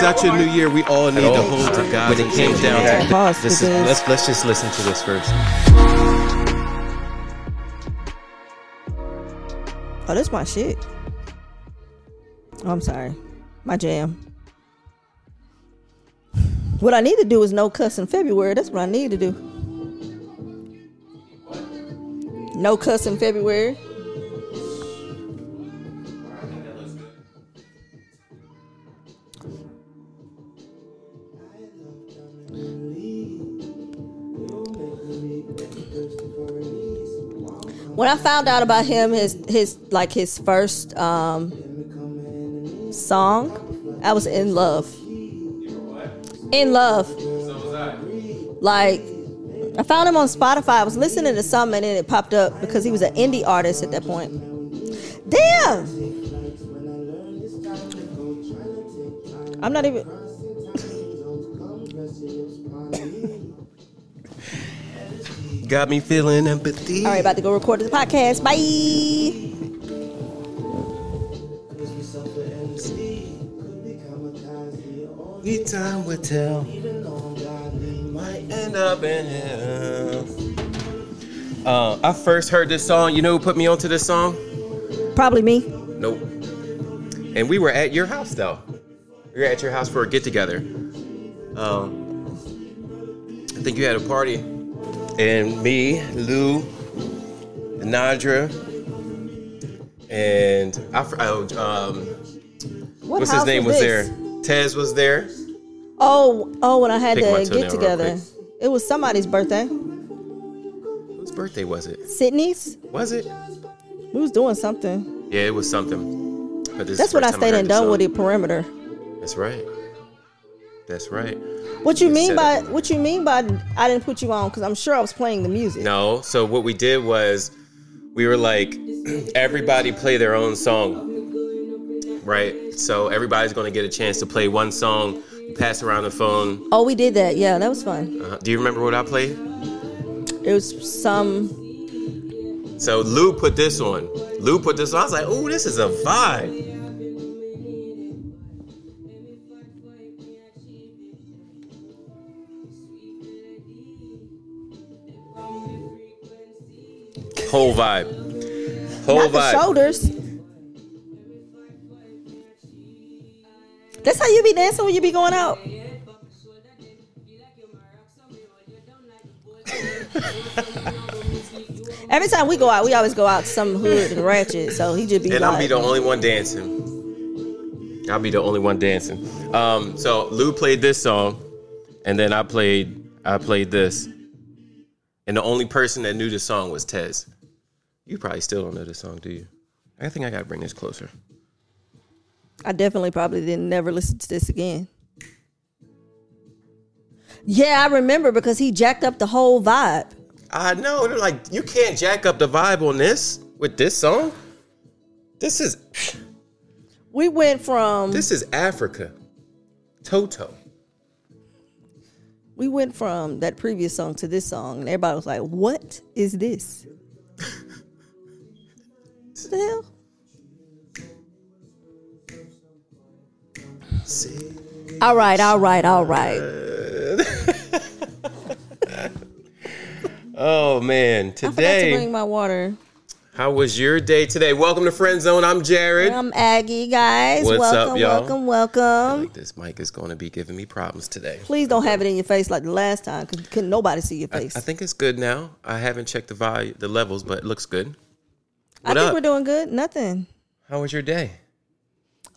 Such a new year. We all need to hold to God. When it came down to Pause this, is, let's let's just listen to this first. Oh, that's my shit. Oh, I'm sorry. My jam. What I need to do is no cuss in February. That's what I need to do. No cuss in February. When I found out about him, his his like his first um, song, I was in love. In love. Like I found him on Spotify. I was listening to something and then it popped up because he was an indie artist at that point. Damn. I'm not even. Got me feeling empathy. All right, about to go record the podcast. Bye. Only time will tell. Might end up in hell. Uh, I first heard this song. You know who put me onto this song? Probably me. Nope. And we were at your house though. We were at your house for a get together. Um, I think you had a party, and me, Lou, Nadra, and I, oh, um, What what's his name was, there? Tez was there. Oh, oh, when I had Pick to get together. It was somebody's birthday. Whose birthday was it? Sydney's. Was it? We was doing something. Yeah, it was something. But this That's what I stayed heard and the done with the perimeter. That's right. That's right. What you mean by up. what you mean by I didn't put you on? Because I'm sure I was playing the music. No. So what we did was we were like, everybody play their own song, right? So everybody's gonna get a chance to play one song. Pass around the phone. Oh, we did that. Yeah, that was fun. Uh, do you remember what I played? It was some. So Lou put this on. Lou put this on. I was like, oh, this is a vibe. Whole vibe. Whole not the vibe. shoulders. That's how you be dancing when you be going out. Every time we go out, we always go out to some hood and ratchet. So he just be and I'll be the only one dancing. I'll be the only one dancing. Um, so Lou played this song, and then I played I played this, and the only person that knew the song was Tez. You probably still don't know this song, do you? I think I gotta bring this closer. I definitely probably didn't never listen to this again. Yeah, I remember because he jacked up the whole vibe. I know. They're like, you can't jack up the vibe on this with this song. This is We went from this is Africa. Toto. we went from that previous song to this song, and everybody was like, "What is this? What the hell?" See. All right, all right, all right. Oh man, today. I forgot to bring my water. How was your day today? Welcome to Friend Zone. I'm Jarid. I'm Aggie, guys. What's up, welcome, y'all? welcome, welcome. Like this mic is going to be giving me problems today. Please don't have it in your face like the last time, because couldn't nobody see your face. I think it's good now. I haven't checked the value, the levels, but it looks good. I think up? we're doing good. Nothing How was your day?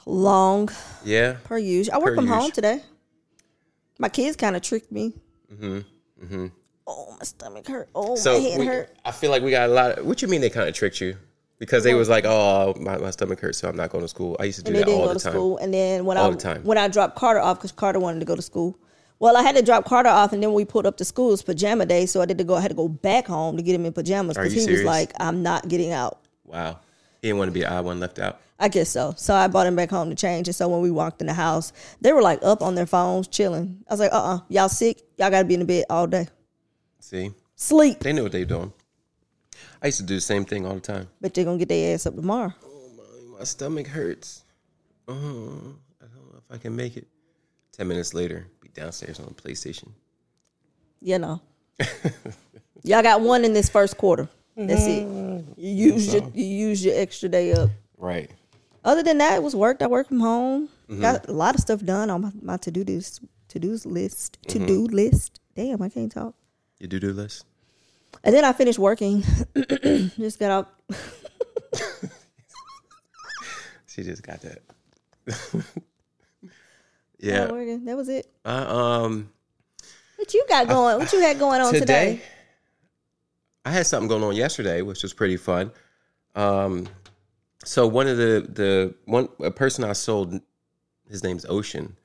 long Yeah. per usual. I work from home today. My kids kind of tricked me. Mm-hmm. Mm-hmm. Oh, my stomach hurt. Oh, So my head we- hurt. I feel like we got a lot. Of, what you mean they kind of tricked you? Because they was like, "Oh, my, my stomach hurts, so I'm not going to school." I used to do and that all the time. school. And then when All I the time. when I dropped Carter off because Carter wanted to go to school. Well, I had to drop Carter off, and then we pulled up to school. It was pajama day, so I did to go. I had to go back home to get him in pajamas because he serious? was like, "I'm not getting out." Wow. He didn't want to be the odd one left out. I guess so. So I brought him back home to change. And so when we walked in the house, they were like up on their phones, chilling. I was like, "Uh, uh y'all sick? Y'all got to be in the bed all day. See, Sleep." they knew what they doing. I used to do the same thing all the time. But they're gonna get their ass up tomorrow. Oh, my my stomach hurts. Oh, I don't know if I can make it. Ten minutes later, be downstairs on the PlayStation. You know. Y'all got one in this first quarter. That's it. You use your you use your extra day up. Right. Other than that, it was worked. I work from home. Mm-hmm. Got a lot of stuff done on my, my to do list. To do list. To do Mm-hmm. list. Damn, I can't talk. Your do do list. And then I finished working. Just got out. She just got that. yeah. That was it. Uh, um. What you got going? What you had going on today? today, I had something going on yesterday, which was pretty fun. Um, so one of the the one a person I sold, his name's Ocean.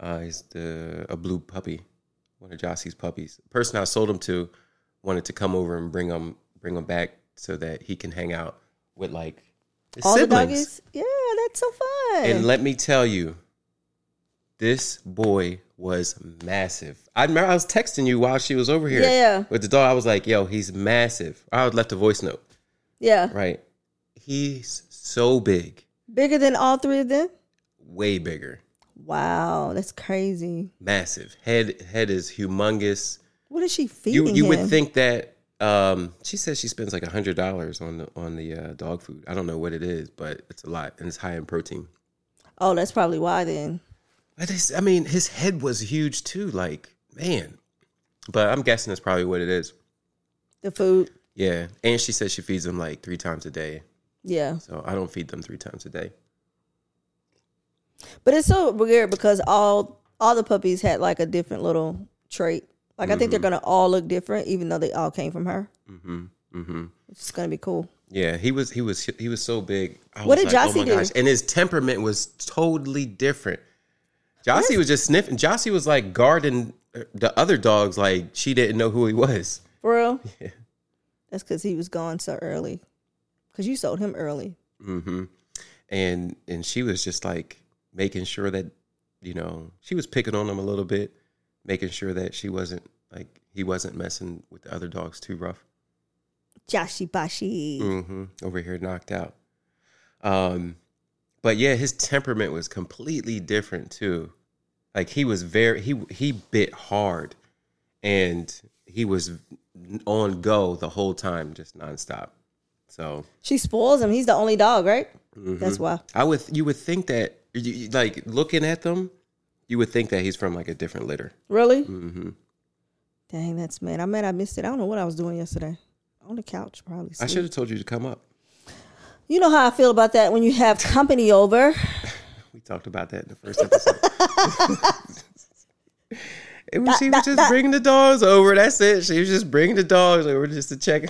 Uh, he's the a blue puppy, one of Jossie's puppies. The person I sold him to wanted to come over and bring him bring him back so that he can hang out with like his All the doggies. Yeah, that's so fun. And let me tell you, this boy was massive. I remember I was texting you while she was over here Yeah, yeah. with the dog. I was like, yo, he's massive. I would left a voice note. yeah, Right. He's so big, bigger than all three of them. way bigger. Wow, that's crazy. Massive. Head head is humongous. What is she You feeding you him? would think that um she says she spends like a hundred dollars on the on the uh, dog food. I don't know what it is, but it's a lot and it's high in protein. oh, that's probably why then. I just, I mean, his head was huge too. Like, man. But I'm guessing that's probably what it is. The food. Yeah. And she says she feeds them like three times a day. Yeah, So I don't feed them three times a day. but it's so weird because all all the puppies had like a different little trait. Like I think they're gonna all look different, even though they all came from her. Mm-hmm. Mm-hmm. It's gonna be cool. Yeah, he was he was he was so big. I What was did like, Jossie my do? gosh. And his temperament was totally different. Jossie was just sniffing. Jossie was like guarding the other dogs like she didn't know who he was. For real? Yeah. That's because he was gone so early. Because you sold him early. hmm And and she was just like making sure that you know she was picking on him a little bit, making sure that she wasn't like he wasn't messing with the other dogs too rough. Joshi Bashi. hmm Over here knocked out. Um, but yeah, his temperament was completely different too. Like he was very he he bit hard, and he was on go the whole time, just nonstop. So She spoils him. He's the only dog, right? Mm-hmm. That's why. I would you would think that you, like looking at them, you would think that he's from like a different litter. Really? hmm Dang, that's man. I mean, I missed it. I don't know what I was doing yesterday. On the couch, probably. I should have told you to come up. You know how I feel about that when you have company over. We talked about that in the first episode. it was, she was just bringing the dogs over. That's it. She was just bringing the dogs over just to check.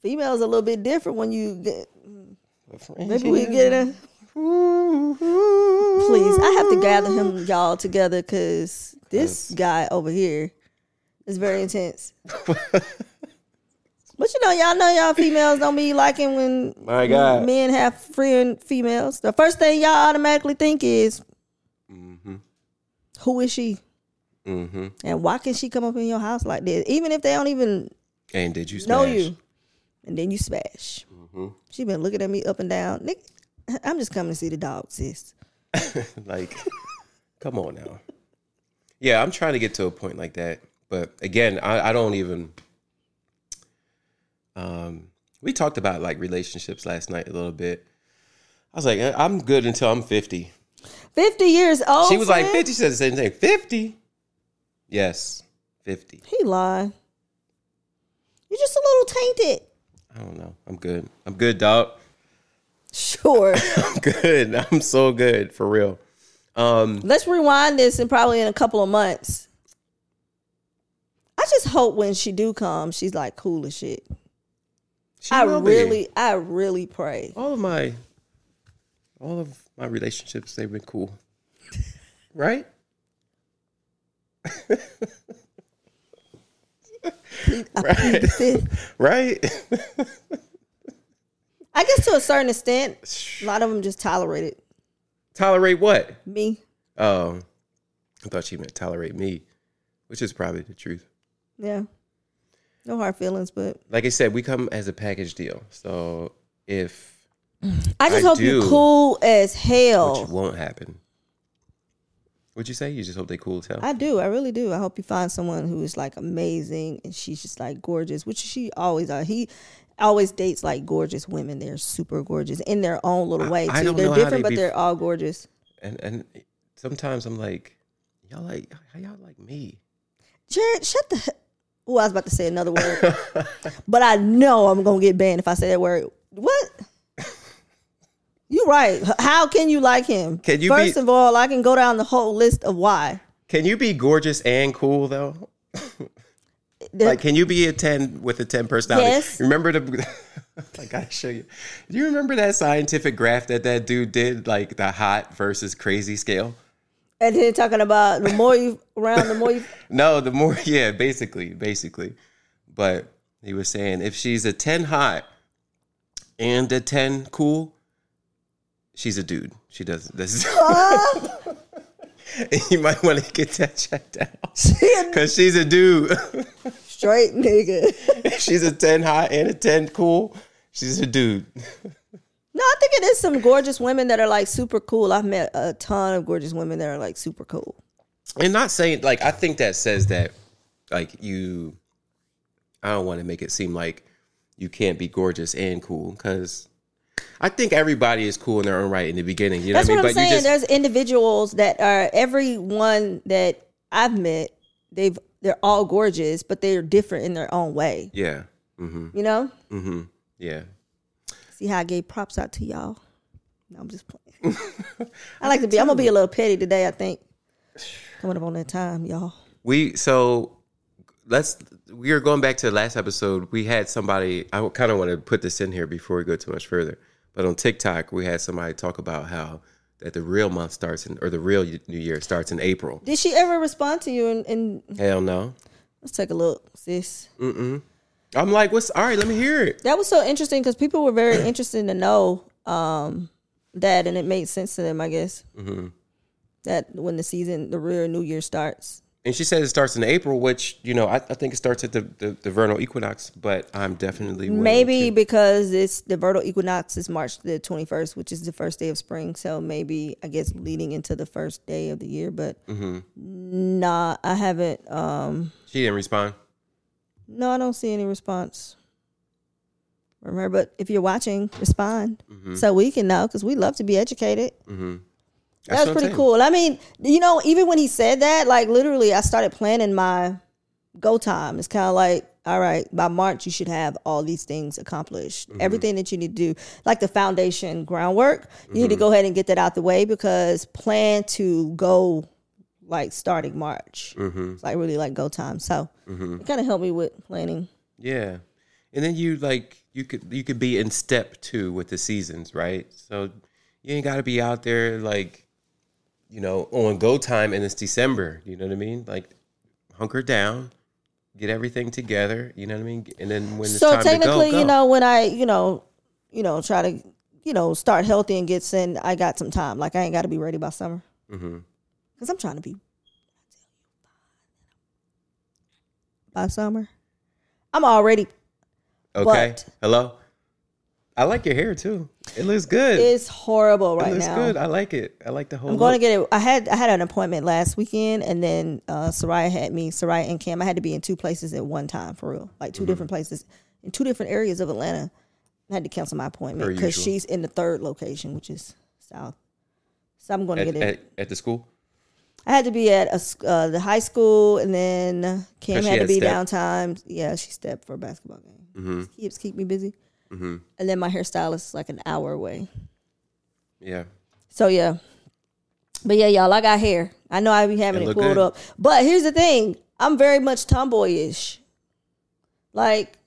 Females a little bit different when you get. Maybe we get a. Please, I have to gather him y'all together because this guy over here is very intense. But you know, y'all know y'all females don't be liking when My God. men have friend females. The first thing y'all automatically think is, who is she? Mm-hmm. And why can she come up in your house like this? Even if they don't even And did you know you. And then you smash. She been looking at me up and down. Nick, I'm just coming to see the dog, sis. like, come on now. Yeah, I'm trying to get to a point like that, but again, I, I don't even. Um, we talked about like relationships last night a little bit. I was like, "Eh, I'm good until I'm 50. 50 years old. she was like, 50. She said the same thing. 50. Yes, 50. He lied. You're just a little tainted. I don't know. I'm good. I'm good, dog. Sure. I'm good. I'm so good for real. Um, Let's rewind this and probably in a couple of months. I just hope when she do come, she's like cool as shit. She I will be. really, I really pray. all of my all of my relationships they've been cool right I plead the fifth. right I guess to a certain extent, a lot of them just tolerate it. tolerate what Me, oh i thought she meant tolerate me which is probably the truth yeah. No hard feelings, but like i said we come as a package deal so if I just I hope you do. cool as hell. which won't happen. What'd you say? You just hope they cool as hell. I do. I really do. I hope you find someone who is like amazing and she's just like gorgeous, which she always are. He always dates like gorgeous women. They're super gorgeous in their own little way too. I don't they're different, they but be- they're all gorgeous. and and sometimes I'm like, y'all like how y'all like me? Jarid, shut the. Oh, I was about to say another word, but I know I'm gonna get banned if I say that word. What? You right. How can you like him? Can you First be- of all, I can go down the whole list of why. Can you be gorgeous and cool though? The- Like, can you be a ten with a ten personality? Yes. Remember the? Like I gotta show you. Do you remember that scientific graph that that dude did, like the hot versus crazy scale? And then talking about the more you around, the more you. No, the more, yeah, basically, basically. But he was saying if she's a 10 hot and a 10 cool, she's a dude. She doesn't. This you might want to get that checked out because she's a dude. Straight nigga. if she's a 10 hot and a 10 cool, she's a dude. No, I think it is some gorgeous women that are like super cool. I've met a ton of gorgeous women that are like super cool. And not saying, like, I think that says that, like, you, I don't want to make it seem like you can't be gorgeous and cool because I think everybody is cool in their own right in the beginning. You know That's what I what mean? I'm saying. you just, There's individuals that are everyone that I've met. They've they're all gorgeous, but they're different in their own way. yeah. Mm-hmm. You know. Mm-hmm. Yeah. See how I gave props out to y'all. No, I'm just playing. I like to be. I'm gonna be a little petty today. I think coming up on that time, y'all. We, so let's, we are going back to the last episode. We had somebody, I kind of want to put this in here before we go too much further. But on TikTok, we had somebody talk about how that the real month starts in, or the real New Year starts in April. Did she ever respond to you? And, Hell no. let's take a look, sis. I'm like, what's all right? Let me hear it. That was so interesting because people were very interested to know um, that, and it made sense to them, I guess. Mm-hmm. That when the season, the real New Year starts. And she said it starts in April, which you know I, I think it starts at the, the, the vernal equinox. But I'm definitely Maybe because it's the vernal equinox is March the 21st, which is the first day of spring. So maybe, I guess, leading into the first day of the year. But Mm-hmm. nah, I haven't. Um, she didn't respond. No, I don't see any response. Remember, but if you're watching, respond Mm-hmm. so we can know because we love to be educated. That's That was pretty cool. I mean, you know, even when he said that, like literally, I started planning my go time. It's kind of like, all right, by March, you should have all these things accomplished. Mm-hmm. Everything that you need to do, like the foundation groundwork, you Mm-hmm. need to go ahead and get that out the way because plan to go like starting March. Mm-hmm. It's like really like go time. So it kind of helped me with planning. Yeah, and then you like you could you could be in step two with the seasons, right? So you ain't got to be out there like you know on go time and it's December. You know what I mean? Like hunker down, get everything together. You know what I mean? And then when so time to technically, go, go. you know, when I, you know, you know, try to, you know, start healthy and get sin, I got some time. Like I ain't got to be ready by summer. Mm-hmm. Cause I'm trying to be by summer. I'm already. Okay. But- Hello. I like your hair too. It looks good. It's horrible right it looks now. good. I like it. I like the whole. I'm going to get it. I had I had an appointment last weekend, and then uh, Soraya had me. Soraya and Cam. I had to be in two places at one time for real, like 2 Mm-hmm. different places in two different areas of Atlanta. I had to cancel my appointment because she's in the third location, which is south. So I'm going to at, get it. at, at the school. I had to be at a, uh, the high school, and then Cam she had to be step. downtown. Yeah, she stepped for a basketball game. Mm-hmm. Keeps keep me busy. Mm-hmm. And then my hairstylist is like an hour away. Yeah. So yeah, but yeah, y'all, I got hair. I know I be having It it pulled good. up, but here's the thing: I'm very much tomboyish. Like,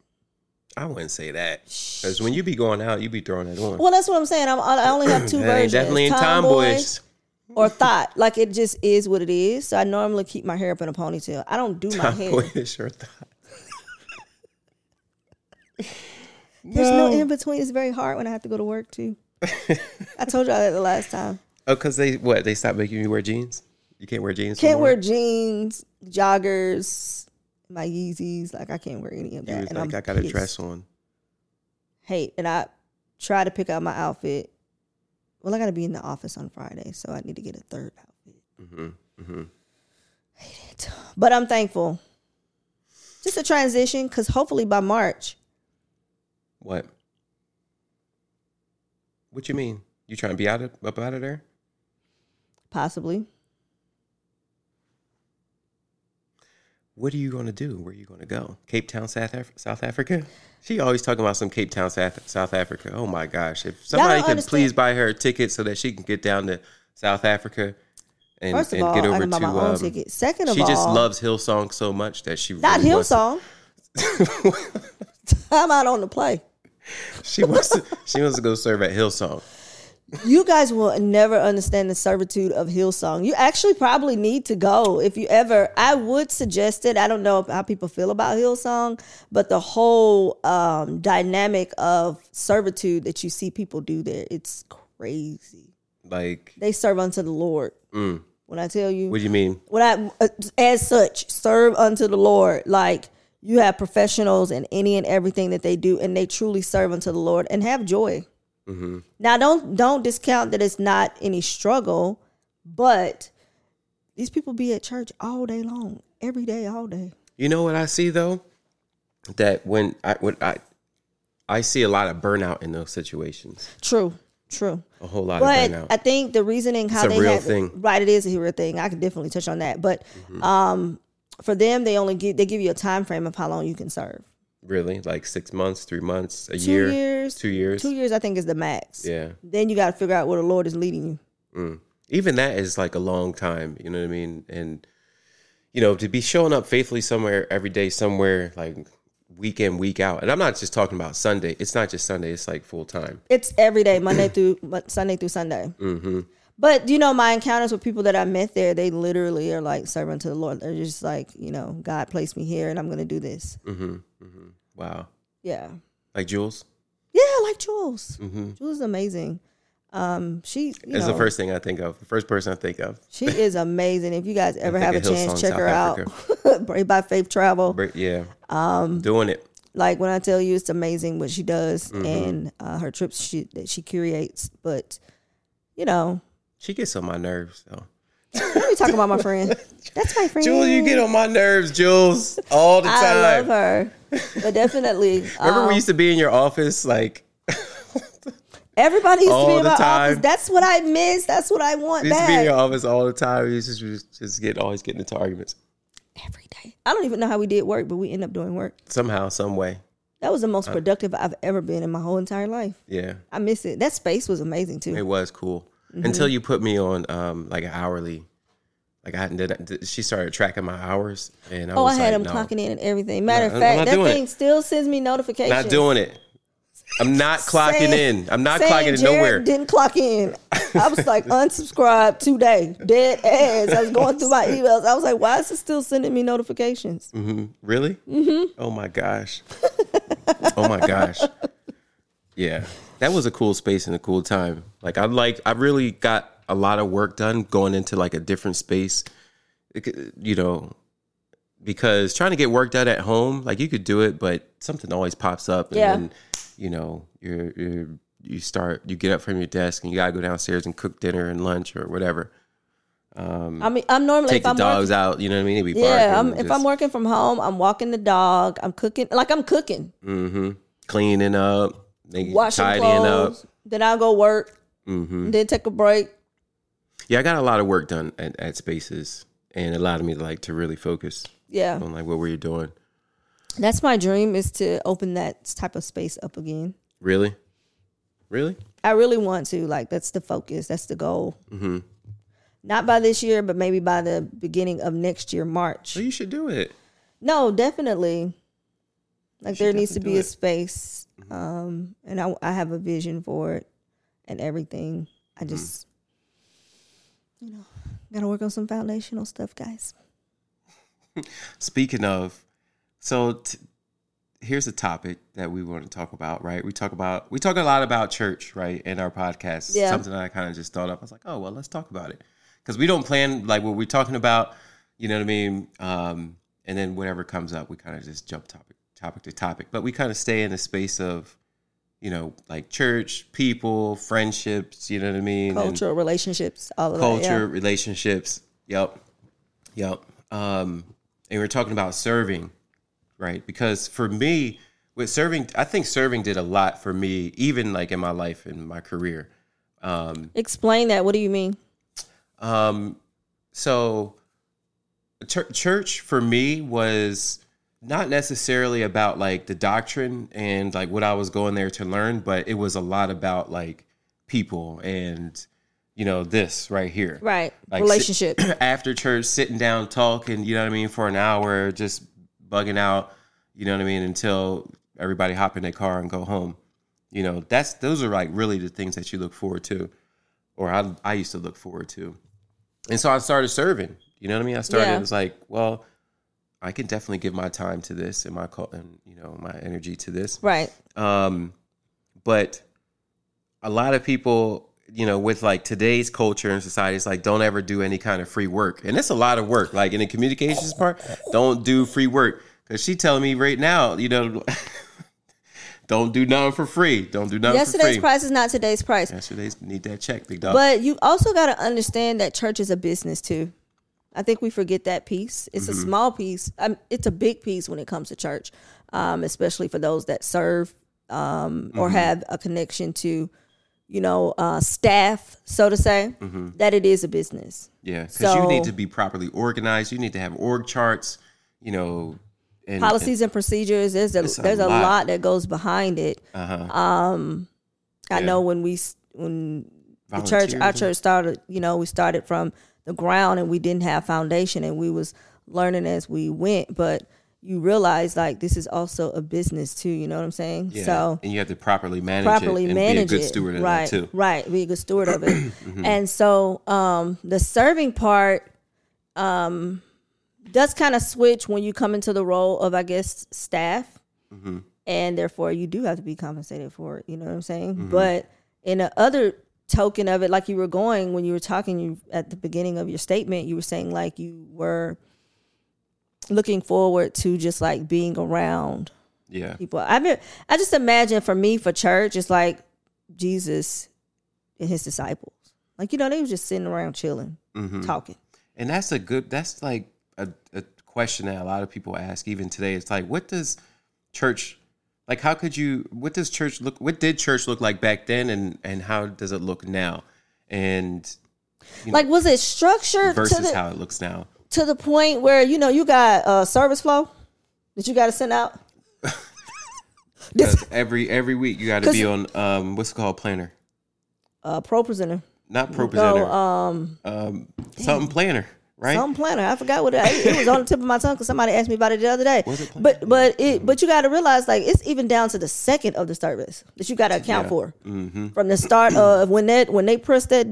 I wouldn't say that because when you be going out, you be throwing it on. well, that's what I'm saying. I'm, I only have two versions: definitely ain't tomboy tomboyish. Or thought. Like it just is what it is. So I normally keep my hair up in a ponytail. I don't do my hair. Thought. There's no in between. It's very hard when I have to go to work too. I told y'all that the last time. Oh, because they what? They stopped making you wear jeans. You can't wear jeans. Can't wear jeans, joggers, my Yeezys. Like I can't wear any of that. and like, I'm I got a dress on. Hate and I try to pick out my outfit. Well, I got to be in the office on Friday, so I need to get a third outfit. Mm-hmm. Hate it. But I'm thankful. Just a transition, because hopefully by March, What? What you mean? You trying to be out of up out of there? possibly. What are you going to do? Where are you going to go? Cape Town, South Af- South Africa? She always talking about some Cape Town, South, South Africa. Oh my gosh! If somebody could understand- please buy her a ticket so that she can get down to South Africa and, First of and all, get I over can buy to. my own um, ticket. Second of she all, just loves Hillsong so much that she not really wants Hillsong. I'm out on the play. she wants to. She wants to go serve at Hillsong. You guys will never understand the servitude of Hillsong. You actually probably need to go if you ever. I would suggest it. I don't know how people feel about Hillsong, but the whole um, dynamic of servitude that you see people do there, it's crazy. Like, They serve unto the Lord. mm, When I tell you, what do you mean? when I, uh, as such, serve unto the Lord. Like you have professionals in any and everything that they do, and they truly serve unto the Lord and have joy. Mm-hmm. Now, don't don't discount that it's not any struggle, but these people be at church all day long, every day, all day. You know what I see though? That when I when I I see a lot of burnout in those situations. True, true. A whole lot But of burnout. I think the reasoning how It's a they real have thing. right, it is a real thing. I can definitely touch on that, but Mm-hmm. um, for them, they only give they give you a time frame of how long you can serve. Really, like six months, three months, a Two year, years, two years. Two years, I think, is the max. Yeah. Then you got to figure out where the Lord is leading you. Mm. Even that is like a long time. You know what I mean? And you know, to be showing up faithfully somewhere every day, somewhere like week in, week out. And I'm not just talking about Sunday. It's not just Sunday. It's like full time. It's every day, Monday through Sunday through Sunday. Mm-hmm. But you know, my encounters with people that I met there, they literally are like serving to the Lord. They're just like, you know, God placed me here, and I'm going to do this. Mm-hmm. Mm-hmm. Wow. Yeah, Like Jules. yeah, like Jules. Mm-hmm. Jules is amazing. Um, she, know, the first thing I think of. The first person I think of. she is amazing. If you guys ever have a Hillsong, chance, check South her out. Brave by Faith Travel. Yeah. Um, doing it. like when I tell you it's amazing what she does Mm-hmm. and uh, her trips she, that she curates. But you know, She gets on my nerves though. let me talk about my friend. That's my friend. Jules, you get on my nerves, Jules, all the time. I love her, but definitely. Remember um, we used to be in your office, like everybody used to all be in the my time. office. That's what I miss. That's what I want we used to be in your office all the time. We used to just, just get always getting into arguments Every day. I don't even know how we did work, but we end up doing work. somehow, some way. That was the most productive I've ever been in my whole entire life. Yeah, I miss it. That space was amazing too. it was cool Mm-hmm. until you put me on um like an hourly. Like I did, she started tracking my hours, and I Oh, I had like, him no, clocking in and everything. Matter of fact, that thing it. still sends me notifications. not doing it. I'm not clocking Saying- in. I'm not clocking in nowhere. Didn't clock in. I was like unsubscribed today. Dead ass. I was going through my emails. I was like, why is it still sending me notifications? Mm-hmm. Really? Mm-hmm. Oh my gosh. oh my gosh. Yeah, that was a cool space and a cool time. Like I like, I really got a lot of work done going into like a different space. Could- You know, because trying to get work done at home, like you could do it, but something always pops up, and Yeah. then you know you're you're you start you get up from your desk and you gotta go downstairs and cook dinner and lunch or whatever. I mean, I'm normally Take if the I'm dogs working, out. You know what I mean? Be yeah, I'm, if I'm working from home, I'm walking the dog. I'm cooking, like I'm cooking, hmm cleaning up, washing tidying clothes. Then I'll go work. up. hmm Then take a break. Yeah, I got a lot of work done at, at Spaces, and it allowed me to like to really focus Yeah, on like what were you doing. that's my dream is to open that type of space up again. Really, really. I really want to. Like that's the focus. That's the goal. Mm-hmm. Not by this year, but maybe by the beginning of next year, March. So you should do it. No, definitely. Like there needs to be a it. space, um, and I I have a vision for it and everything. I Mm-hmm. just, you know, gotta work on some foundational stuff, guys. Speaking of, so t- here's a topic that we want to talk about. Right, we talk about we talk a lot about church, right, in our podcast. Yeah. Something that I kind of just thought of. I was like, oh well, let's talk about it because we don't plan like what we're talking about. You know what I mean? Um, and then whatever comes up, we kind of just jump topic topic to topic. But we kind of stay in the space of you know, like church, people, friendships. You know what I mean? And relationships, all of culture, that. Yeah. relationships. Yep, yep. Um, and we're talking about serving, right? Because for me, with serving, I think serving did a lot for me, even like in my life and my career. Um, Explain that. What do you mean? Um, so ch- church for me was not necessarily about like the doctrine and like what I was going there to learn, but it was a lot about like people and you know this right here. Right. Like, Relationship. sit- after church, sitting down, talking, you know what I mean, for an hour, just bugging out, you know what I mean, until everybody hop in their car and go home. You know, that's those are like really the things that you look forward to, or I I used to look forward to, and so I started serving. You know what I mean? I started. Yeah. It was like, well, I can definitely give my time to this and my call and you know my energy to this. right. Um, but a lot of people, you know, with like today's culture and society, it's like don't ever do any kind of free work, and it's a lot of work. Like in the communications part, don't do free work because she telling me right now, you know, don't do nothing for free. Don't do nothing for Yesterday's price is not today's price. Yesterday's need that check, big dog. But you also got to understand that church is a business too. I think we forget that piece. It's a small piece. Um, it's a big piece when it comes to church, um, especially for those that serve um, or have a connection to, you know, uh, staff, so to say. That it is a business. yeah, because you need to be properly organized. You need to have org charts. You know, and Policies and procedures. There's a, It's a there's a lot. lot. that goes behind it. uh-huh. Um, I know when we when the church our church started you know we started from the ground and we didn't have foundation and we was learning as we went but you realize like this is also a business too you know what i'm saying yeah, so and you have to properly manage properly it and manage be a good it steward of right that too. right be a good steward of it and so um the serving part um does kind of switch when you come into the role of i guess staff Mm-hmm. and therefore you do have to be compensated for it you know what i'm saying Mm-hmm. but in the other token of it like you were going when you were talking you at the beginning of your statement you were saying like you were looking forward to just like being around Yeah, people. I mean, I just imagine for me for church, it's like Jesus and his disciples. Like you know, they was just sitting around chilling, Mm-hmm. talking. And that's a good. That's like a, a question that a lot of people ask even today. It's like, what does church like? How could you? What does church look? What did church look like back then, and and how does it look now? And Like, was it structured to versus the how it looks now. to the point where you know you got a service flow that you got to send out? this every every week you got to be on um what's it called planner, uh, ProPresenter, not ProPresenter, no, um, um something planner, right? some planner. I forgot what it, it was on the tip of my tongue because somebody asked me about it the other day. But but it but you got to realize like it's even down to the second of the service that you got to account Yeah. for Mm-hmm. from the start of when that when they press that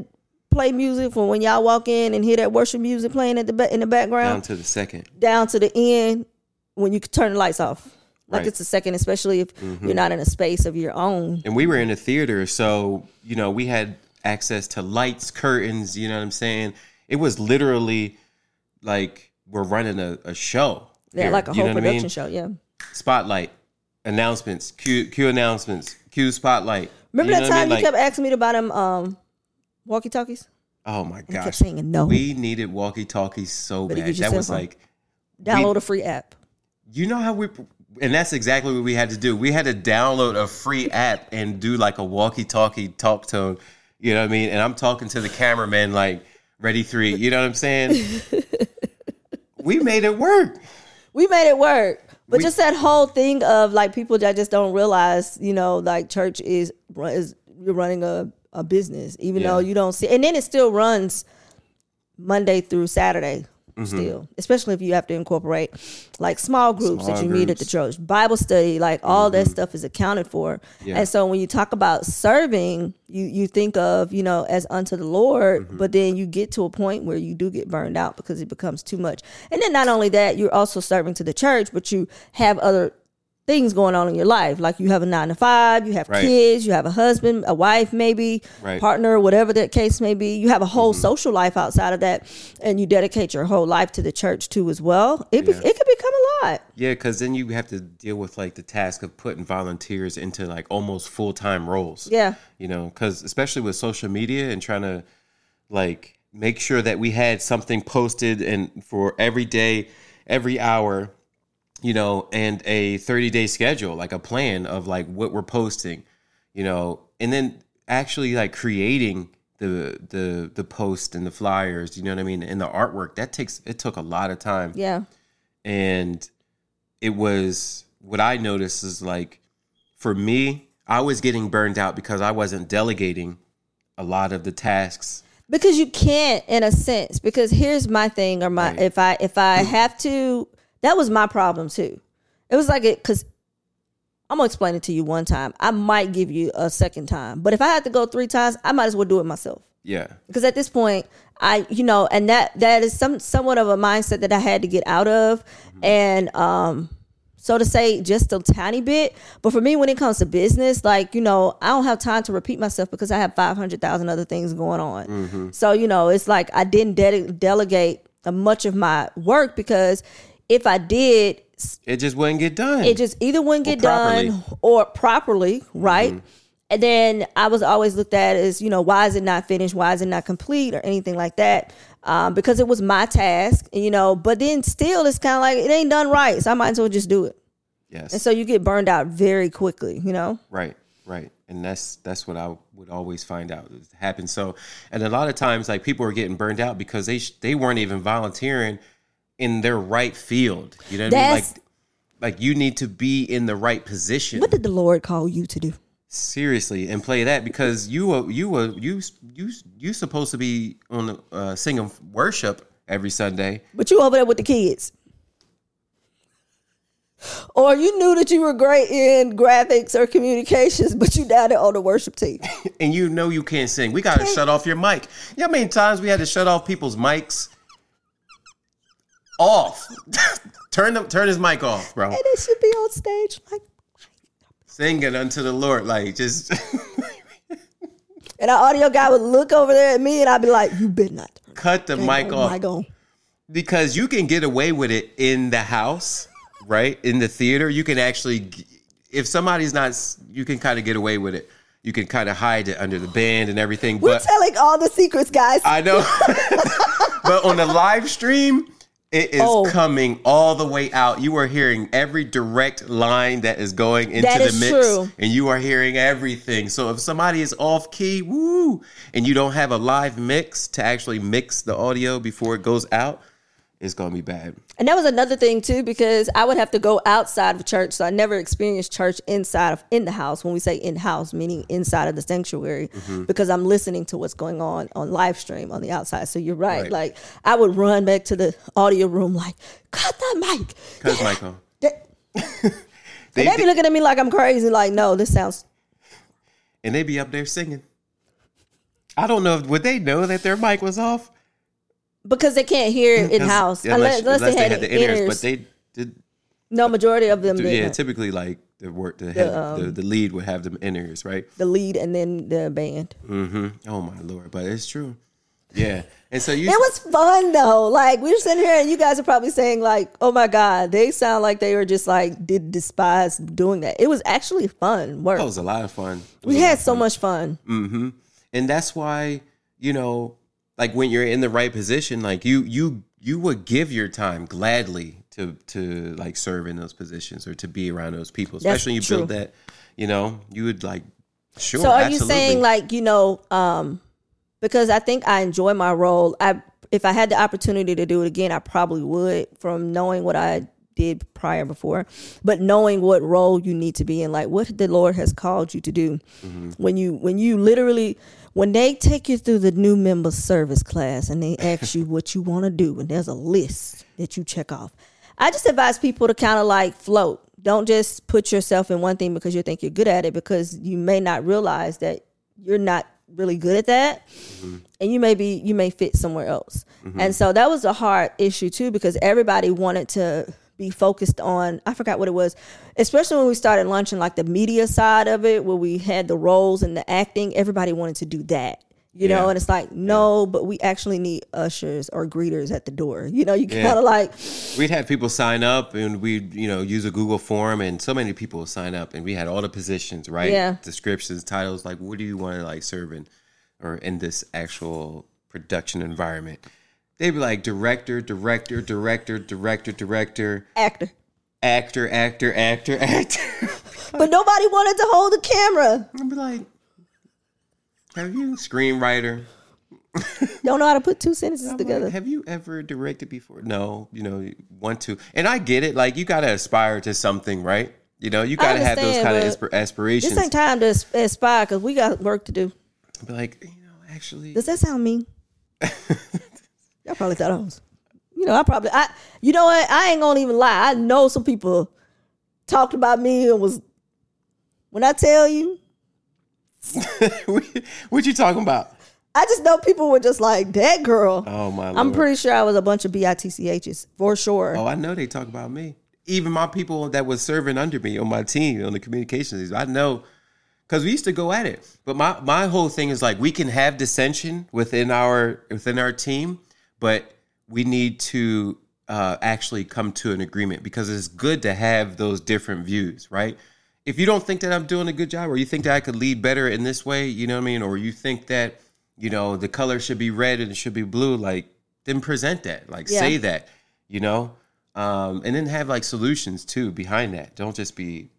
play music from when y'all walk in and hear that worship music playing at the ba- in the background Down to the second. down to the end when you turn the lights off. Like Right. it's a second, especially if you're not in a space of your own. and we were in a theater so you know we had access to lights curtains you know what i'm saying it was literally like we're running a, a show Yeah, here, like a you whole what I production mean? show. Yeah. spotlight announcements cue, cue announcements cue spotlight Remember You that what I time mean? you Like, kept asking me about them um, walkie talkies? oh my I kept gosh saying no. we needed walkie talkies so Better bad that was phone. like Download a free app. you know how we and that's exactly what we had to do we had to download a free app and do like a walkie talkie talk tone you know what i mean and i'm talking to the cameraman like ready three you know what i'm saying we made it work We made it work. But We- just that whole thing of like people that just don't realize, you know, like church is is you're running a, a business, even Yeah. though you don't see and then it still runs Monday through Saturday Mm-hmm. still. Especially if you have to incorporate like small groups that Small you meet at the church. Bible study, like all that stuff is accounted for. Mm-hmm. Yeah. And so when you talk about serving, you you think of, you know, as unto the Lord, Mm-hmm. but then you get to a point where you do get burned out because it becomes too much. And then not only that, you're also serving to the church, but you have other things going on in your life. Like you have a nine to five, you have Right. kids, you have a husband, a wife, maybe Right. Mm-hmm. partner, whatever that case may be. You have a whole social life outside of that, and you dedicate your whole life to the church too as well. It be, Yeah. it could become a lot. Yeah, because then you have to deal with like the task of putting volunteers into like almost full time roles. Yeah. You know, because especially with social media and trying to like make sure that we had something posted and for every day, every hour, you know, and a 30 day schedule, like a plan of like what we're posting, you know, and then actually like creating the the the post and the flyers, you know what I mean, and the artwork. That takes it took a lot of time Yeah. and it was what I noticed is like for me, I was getting burned out because I wasn't delegating a lot of the tasks. because you can't in a sense because here's my thing or my Right. if i if i hmm. have to that was my problem too. It was like it because i'm gonna explain it to you one time. I might give you a second time but if i had to go three times i might as well do it myself. Yeah. because at this point i you know and that that is some somewhat of a mindset that i had to get out of. And um so to say just a tiny bit. But for me when it comes to business like you know i don't have time to repeat myself because i have 500000 other things going on. So you know it's like i didn't de- delegate much of my work because if i did It just wouldn't get done. it just either wouldn't get properly. done or properly, right? And then I was always looked at as, you know, why is it not finished? Why is it not complete or anything like that? Um, because it was my task, you know, but then still it's kind of like it ain't done right. So I might as well just do it. yes. And so you get burned out very quickly, you know? Right, right, and that's that's what I would always find out is happens. So, and a lot of times, like people are getting burned out because they sh- they weren't even volunteering in their right field. You know what I mean? Like, like you need to be in the right position. What did the Lord call you to do? seriously and play that because you were you were you you you supposed to be on the uh, singing worship every Sunday. But you over there with the kids. Or you knew that you were great in graphics or communications, but you down there on the worship team. and you know you can't sing. We got to shut off your mic. You know how many times we had to shut off people's mics? Off. turn them, turn his mic off, bro. And it should be on stage like Singing unto the Lord, like just And our audio guy would look over there at me and I'd be like, You better not. cut the mic off Mic on. because you can get away with it in the house, right? In the theater, you can actually, if somebody's not, you can kind of get away with it. You can kind of hide it under the band and everything, We're but telling all the secrets, guys. I know. but on the live stream, it is Oh. coming all the way out. You are hearing every direct line that is going into That the mix. true. And you are hearing everything. So if somebody is off key, woo, and you don't have a live mix to actually mix the audio before it goes out, it's gonna be bad. and that was another thing too, because I would have to go outside of church. So I never experienced church inside of in the house. When we say in house, meaning inside of the sanctuary, Mm-hmm. because I'm listening to what's going on on live stream on the outside. So you're right. Right. Like I would run back to the audio room, like, cut that mic. Cause Michael. That- They, and they be looking at me like I'm crazy. Like, no, this sounds and they be up there singing. I don't know would they know that their mic was off? Because they can't hear it in house unless, unless, they had, the inners. inners, but they did no majority of them yeah, typically like the work the head, the, the lead would have them inners, right? the lead and then the band. Mm-hmm. Oh my lord, but it's true. Yeah, and so you It was fun though. Like we were sitting here and you guys are probably saying like, "Oh my god, they sound like they were just like did despise doing that." It was actually fun work. that was a lot of fun. We had so fun. much fun. Mm-hmm. and that's why you know, like when you're in the right position, like you you you would give your time gladly to to like serve in those positions or to be around those people, especially when you build that. You know, you would like sure. So are absolutely. you saying like you know, um, because I think I enjoy my role. I if I had the opportunity to do it again, I probably would. From knowing what I did prior before, but knowing what role you need to be in, like what the Lord has called you to do. When you when you literally when they take you through the new member service class and they ask you what you want to do, and there's a list that you check off. I just advise people to kind of like float. Don't just put yourself in one thing because you think you're good at it because you may not realize that you're not really good at that mm-hmm. and you may be you may fit somewhere else. Mm-hmm. And so that was a hard issue too because everybody wanted to be focused on I forgot what it was, especially when we started launching like the media side of it, where we had the roles and the acting. Everybody wanted to do that. You know, Yeah. and it's like, no, but we actually need ushers or greeters at the door. You know, you kind of like, We'd have people sign up and we'd, you know, use a Google form and so many people would sign up and we had all the positions, right? Yeah. Descriptions, titles, like what do you want to like serve in or in this actual production environment? They'd be like director, director, director, director, director, actor. actor, actor, actor, actor. But nobody wanted to hold the camera. I'd be like, have you screenwriter? Don't know how to put two sentences I'm like, together. have you ever directed before? No, you know, you want to. And I get it. Like you got to aspire to something, right? You know, you got to have those kind of but aspir- aspirations. This ain't time to aspire because we got work to do. Be like, you know, actually, Does that sound mean? Y'all probably thought I was. You know, I probably I. You know what? I ain't gonna even lie. I know some people talked about me and was. When I tell you, what you talking about? I just know people were just like that girl. Oh my! I'm pretty sure I was a bunch of bitchs for sure. Oh, I know they talk about me. Even my people that was serving under me on my team on the communications, I know because we used to go at it. But my my whole thing is like we can have dissension within our within our team, but we need to uh, actually come to an agreement because it's good to have those different views, right? If you don't think that I'm doing a good job, or you think that I could lead better in this way, you know what I mean, or you think that you know the color should be red and it should be blue, like then present that, like Yeah. say that, you know, um, and then have like solutions too behind that. Don't just be.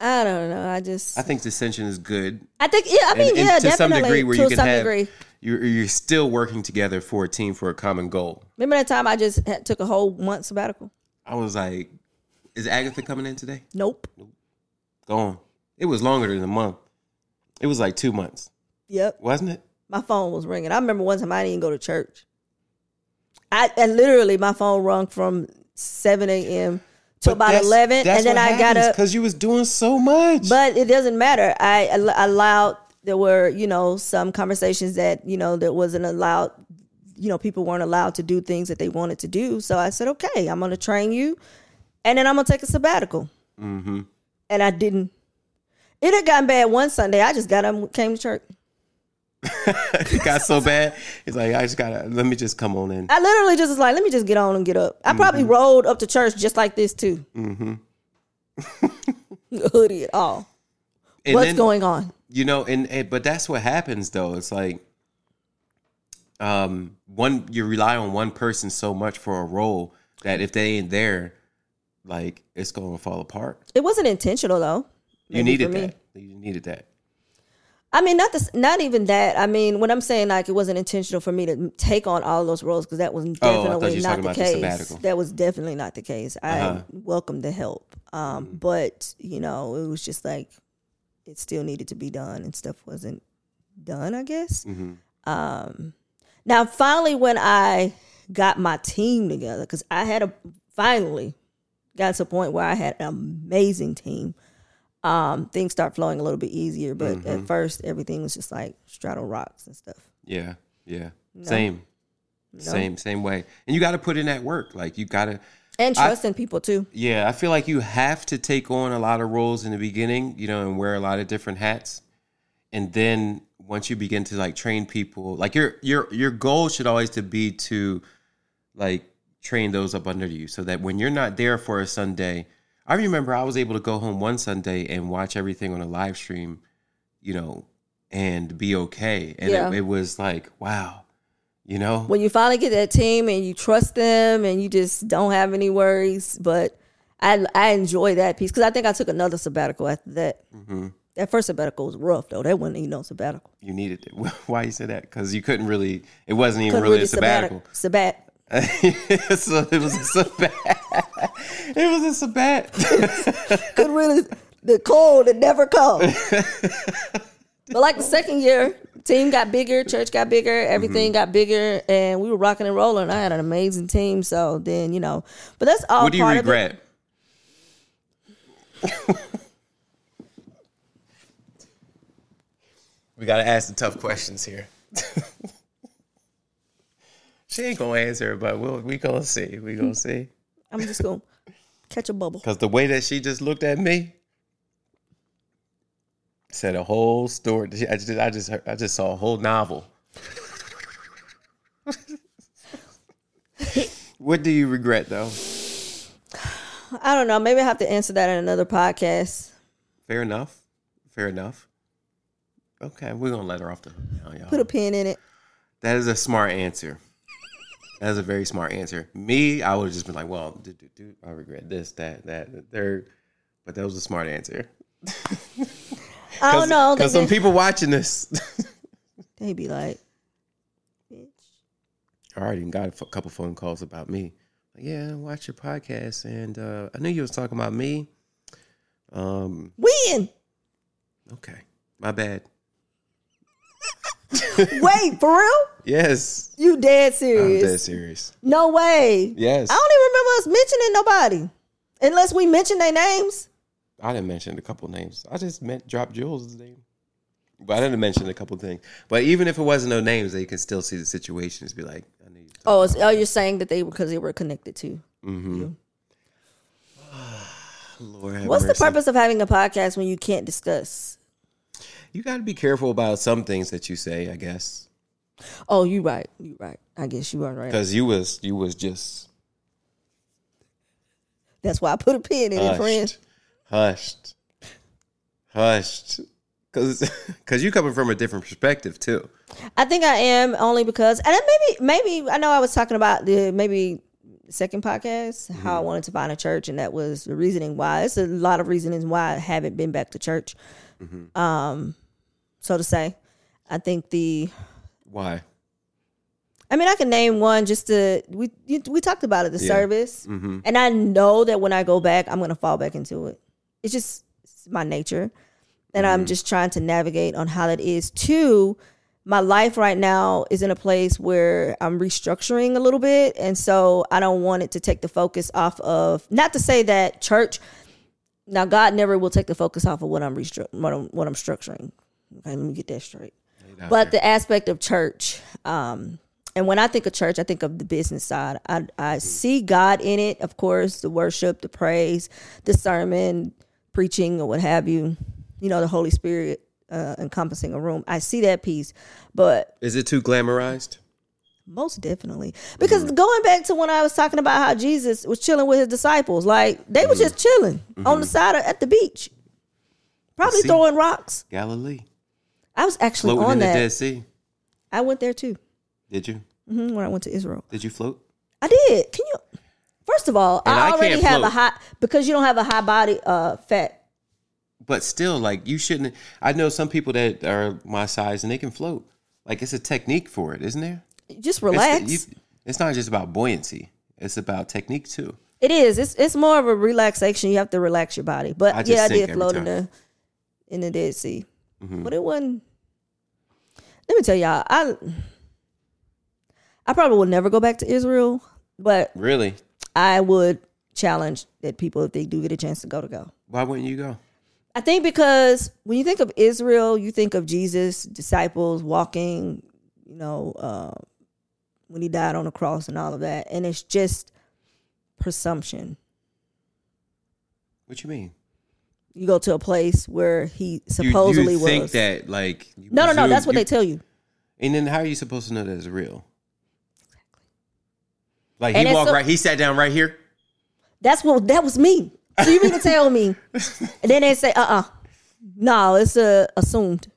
I don't know. I just. I think dissension is good I think yeah. I mean and, and yeah, to definitely some degree where to you can some have degree. You're you're still working together for a team for a common goal. Remember that time I just had, took a whole month sabbatical? I was like, is Agatha coming in today? Nope. Go on. It was longer than a month. It was like two months, Yep. wasn't it? My phone was ringing. I remember one time I didn't even go to church. I and literally my phone rung from seven a.m. to about eleven, and then I got up. because you was doing so much. But it doesn't matter. I al- allowed. There were you know some conversations that you know that wasn't allowed. You know, people weren't allowed to do things that they wanted to do. So I said, okay, I'm going to train you, and then I'm going to take a sabbatical. mm-hmm. And I didn't. It had gotten bad one Sunday. I just got up, and came to church. it got so bad. It's like I just gotta let me just come on in. I literally just was like, let me just get on and get up. I probably Mm-hmm. rolled up to church just like this too. Mm-hmm. Hoodie at all. And What's then, going on? You know, and, and but that's what happens though. It's like um one you rely on one person so much for a role that if they ain't there, like it's gonna fall apart. It wasn't intentional though. You needed that. You needed that. I mean, not this, not even that. I mean, when I'm saying like it wasn't intentional for me to take on all those roles because that was Oh, I definitely was not the about the case. that was definitely not the case. I Uh-huh. welcomed the help, um, Mm-hmm. but you know, it was just like it still needed to be done, and stuff wasn't done. I guess. Mhm. Um, now, finally, when I got my team together, because I had a finally got to a point where I had an amazing team. Um, things start flowing a little bit easier, but Mm-hmm. at first everything was just like straddle rocks and stuff. Yeah, yeah. Same. No. Same, same way. And you gotta put in that work. Like you gotta And I- trusting people too. Yeah, I feel like you have to take on a lot of roles in the beginning, you know, and wear a lot of different hats. And then once you begin to like train people, like your your your goal should always to be to like train those up under you so that when you're not there for a Sunday, I remember I was able to go home one Sunday and watch everything on a live stream, you know, and be okay. And Yeah. it, it was like, wow, you know? When you finally get that team and you trust them and you just don't have any worries, but I I enjoy that piece because I think I took another sabbatical after that. Mm-hmm. That first sabbatical was rough though. That wasn't even no sabbatical. You needed it. Why you say that? Because you couldn't really. It wasn't even Couldn't really, a sabbatical. Sabbat. so it was a sabbat. it was a sabbat. could really the cold that never comes. But like the second year, team got bigger, church got bigger, everything Mm-hmm. got bigger, and we were rocking and rolling. I had an amazing team. So then you know, but that's all. what do you regret? we gotta ask the tough questions here. she ain't gonna answer, but we'll we gonna see. We gonna see. I'm just going. to Catch a bubble. Because the way that she just looked at me said a whole story. I just, I just, heard, I just saw a whole novel. what do you regret though? I don't know. Maybe I have to answer that in another podcast. Fair enough. Fair enough. Okay, we're gonna let her off the hook now, y'all. Put a pin in it. That is a smart answer. That is a very smart answer. Me, I would have just been like, well, dude, dude, dude, I regret this, that, that, the third. But that was a smart answer. I don't know. Because some people watching this. they be like, bitch. I already got a couple phone calls about me. Yeah, I watched your podcast, and uh, I knew you was talking about me. Um, When? okay, my bad. Wait, for real? Yes, You dead I'm serious? dead serious. No way. Yes, I don't even remember us mentioning nobody. Unless we mention their names. I didn't mention a couple names. I just meant drop Jules' name. But I didn't mention a couple things. But even if it wasn't no names, they can still see the situations. Be like, I knew you. Oh, it's, oh, you're saying that they were because they were connected to. Mm-hmm. you. Lord What's the purpose of having a podcast when you can't discuss? You got to be careful about some things that you say. I guess Oh, you right. You right. I guess you are right. because you was you was just That's why I put a pin in it, friend. Hushed, hushed, hushed. Because because you coming from a different perspective too. I think I am only because, and then maybe, maybe I know I was talking about the maybe second podcast how I Mm-hmm. wanted to find a church, and that was the reasoning why. It's a lot of reasonings why I haven't been back to church. Mm-hmm. Um, so to say, I think the, Why? I mean, I can name one just to we you- we talked about it the Yeah. service, Mm-hmm. and I know that when I go back, I'm gonna fall back into it. It's just it's my nature, and Mm-hmm. I'm just trying to navigate on how that is. Two, my life right now is in a place where I'm restructuring a little bit, and so I don't want it to take the focus off of. Not to say that church. Now, God never will take the focus off of what I'm restru- what I'm, what I'm structuring. Okay, let me get that straight but the aspect of church um and when i think of church i think of the business side i i see god in it of course the worship the praise the sermon preaching or what have you you know the holy spirit uh, encompassing a room i see that piece but Is it too glamorized? most definitely because going back to when i was talking about how jesus was chilling with his disciples like they were just chilling on the side of, at the beach probably throwing rocks Galilee, i was actually floating on in the Dead Sea. i went there too Did you? mhm, when i went to israel Did you float? I did. Can you? First of all, And I I already have a high because you don't have a high body uh fat. But still, like you shouldn't. I know some people that are my size and they can float. Like it's a technique for it, isn't there? Just It's, relax. you- it's not just about buoyancy. It's about technique too. it is. It's it's more of a relaxation. You have to relax your body. But I yeah, I did float in. Mm-hmm. the in the Dead Sea, but it wasn't. Let me tell y'all, I I probably will never go back to Israel, but Really? I would challenge that people if they do get a chance to go to go. Why wouldn't you go? I think because when you think of Israel, you think of Jesus, disciples walking, you know, uh, when he died on the cross and all of that. And it's just presumption. What you mean? You go to a place where he You- supposedly you, think was. that like no, no, no. That's what you- they tell you. And then how are you supposed to know that it's real? Like he walked so- right. He sat down right here. That's what that was me. So you mean to tell me? And then they say, uh uh No, it's uh, assumed.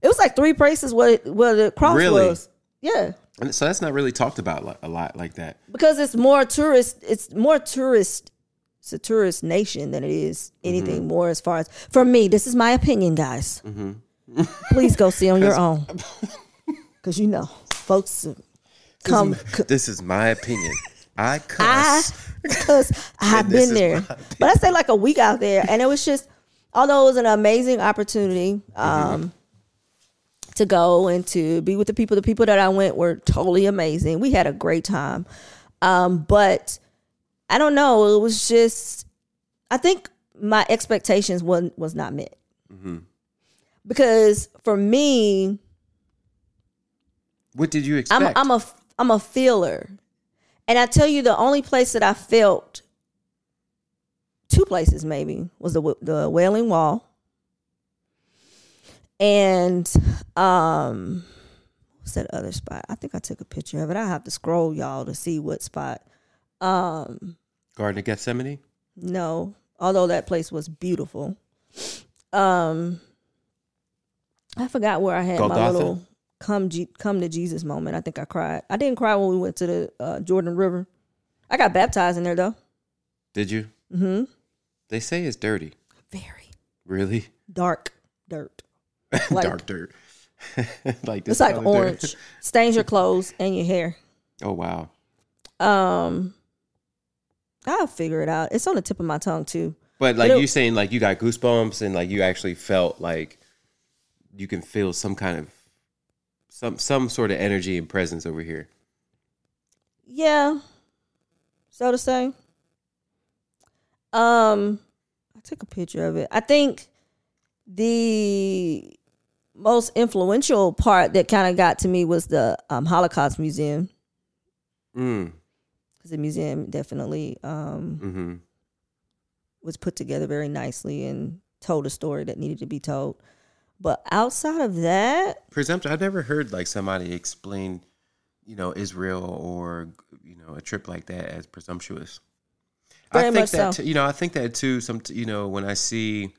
It was like three places where, where the cross Really? was. Yeah. And so that's not really talked about a lot like that. because it's more tourist it's more tourist it's a tourist nation than it is anything Mm-hmm. more as far as for me this is my opinion guys Mm-hmm. please go see on your own because you know folks come c- This is my opinion. I I cuss. because I've been there but I stayed like a week out there and it was just although it was an amazing opportunity Mm-hmm. um to go and to be with the people the people that I went were totally amazing we had a great time um but I don't know. It was just, I think my expectations was was not met because for me, What did you I'm expect? I'm a I'm a feeler, and I tell you the only place that I felt two places maybe was the the Wailing Wall and um what's that other spot? I think I took a picture of it. I have to scroll y'all to see what spot. Um Garden of Gethsemane. no, although that place was beautiful. Um I forgot where I had my little come G- come to Jesus moment. I think I cried. I didn't cry when we went to the uh, Jordan River. I got baptized in there though. Did you? Mhm. They say it's dirty. Very Really? dark dirt. Like- Dark dirt. like this It's like color dirt. orange. Stains your clothes and your hair. Oh wow. Um, I'll figure it out. It's on the tip of my tongue too. But like But it- you saying, like you got goosebumps and like you actually felt like you can feel some kind of some some sort of energy and presence over here. Yeah, so to say. Um, I took a picture of it. I think the most influential part that kind of got to me was the um, Holocaust Museum Mm. because the museum definitely um, Mm-hmm. was put together very nicely and told a story that needed to be told. But outside of that, Presumption. I've never heard like somebody explain, you know, Israel or you know a trip like that as presumptuous. Very I think that so. too, you know I think that too. Some you know when I see,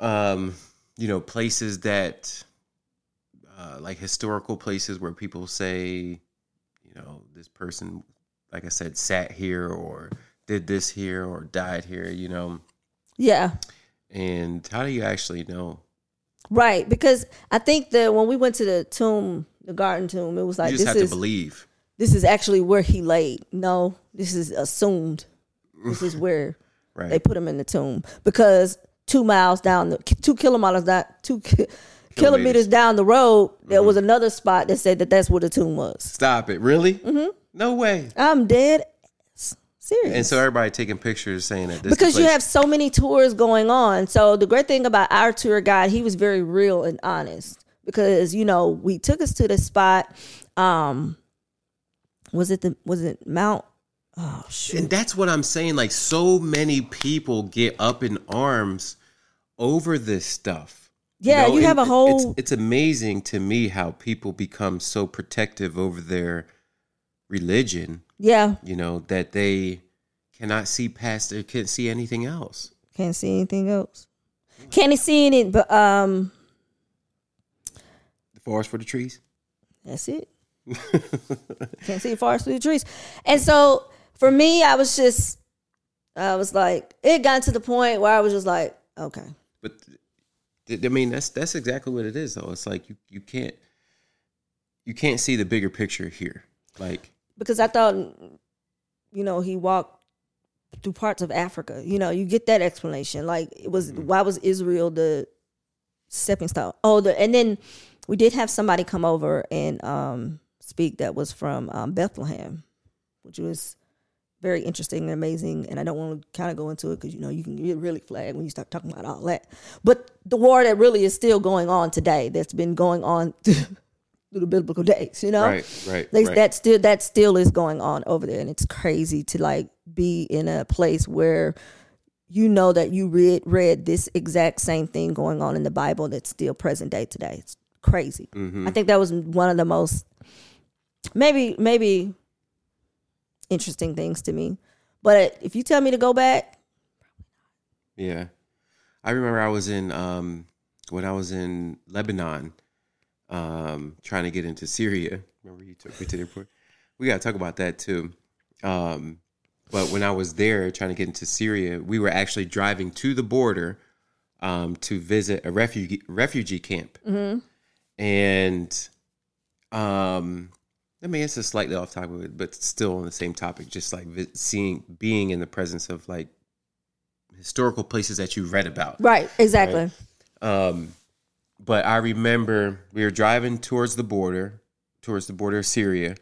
um, you know places that, uh, like historical places where people say, you know, this person, like I said, sat here or did this here or died here. You know, yeah, and how do you actually know? Right. Because I think that when we went to the tomb, the garden tomb, it was like you just this have is to believe. this is actually where he laid. No, this is assumed. This is where Right. they put him in the tomb because two miles down the two kilometers down two ki- kilometers down the road, there Mm-hmm. was another spot that said that that's where the tomb was. Stop it! Really? Mm-hmm. No way. I'm dead. Serious. And so everybody taking pictures saying that this because you have so many tours going on. So the great thing about our tour guide, he was very real and honest because you know we took us to the spot. Um, was it the was it Mount? Oh shoot! and that's what I'm saying. Like so many people get up in arms over this stuff. Yeah, you and have a whole- It's, it's amazing to me how people become so protective over their religion. Yeah, You know that they cannot see past. They can't see anything else. can't see anything else. Can't see any, but um, The forest for the trees. That's it. Can't see forest for the trees. And so for me, I was just, I was like, it got to the point where I was just like, okay. But I mean, that's that's exactly what it is, though. It's like you you can't you can't see the bigger picture here. Like Because I thought, you know, he walked through parts of Africa. You know, you get that explanation. Like, it was, why was Israel the stepping stone? Oh, the, and then we did have somebody come over and um, speak that was from um, Bethlehem, which was very interesting and amazing. And I don't want to kind of go into it because you know you can get really flagged when you start talking about all that. But the war that really is still going on today, that's been going on through the biblical days, you know, right, right, like right. that still that still is going on over there, and it's crazy to like be in a place where you know that you read read this exact same thing going on in the Bible that's still present day today. It's crazy. Mm-hmm. I think that was one of the most maybe maybe interesting things to me. But if you tell me to go back, Yeah. I remember I was in um when I was in Lebanon, um, trying to get into Syria. Remember you took me to the airport? We gotta talk about that too. Um but when I was there trying to get into Syria, we were actually driving to the border um, to visit a refugee refugee camp. And um I mean it's a slightly off topic, but still on the same topic, just like seeing being in the presence of like historical places that you read about. right? Exactly. Um, but I remember we were driving towards the border, towards the border of Syria,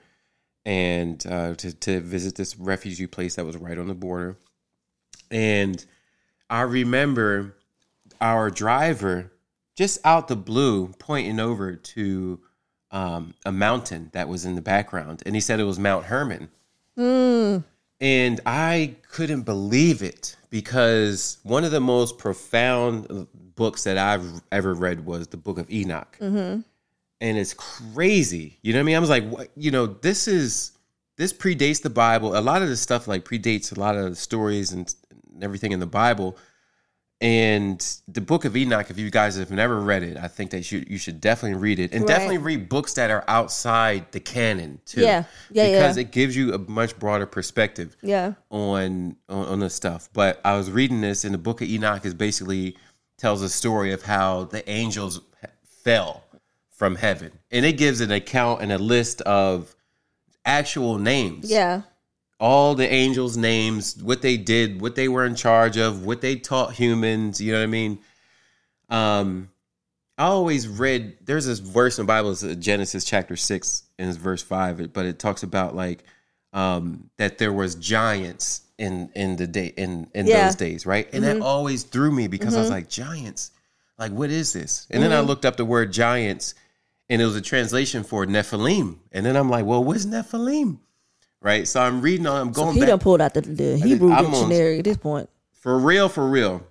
and uh, to to visit this refugee place that was right on the border. And I remember our driver just out the blue pointing over to um, a mountain that was in the background, and he said it was Mount Hermon. and I couldn't believe it because one of the most profound books that I've ever read was the Book of Enoch, mm-hmm. and it's crazy. You know what I mean? I was like, what? You know, this is this predates the Bible. A lot of the stuff like predates a lot of the stories and, and everything in the Bible. And the Book of Enoch, if you guys have never read it, I think that you you should definitely read it, and Right. definitely read books that are outside the canon too. Yeah. Yeah, because yeah. it gives you a much broader perspective Yeah. on on, on this stuff. But I was reading this, and the Book of Enoch is basically tells a story of how the angels fell from heaven, and it gives an account and a list of actual names Yeah. all the angels' names, what they did, what they were in charge of, what they taught humans. You know what I mean? Um, I always read. There's this verse in the Bible, it's Genesis chapter six, and it's verse five. But it talks about like um, that there was giants in in the day in in Yeah. those days, right? And that mm-hmm. always threw me because I was mm-hmm. like, giants, like what is this? And then I mm-hmm. looked up the word giants, and it was a translation for Nephilim. And then I'm like, well, what's Nephilim? Right. So I'm reading on. I'm going He back done pulled out the, the Hebrew I'm on- dictionary at this point. for real, for real.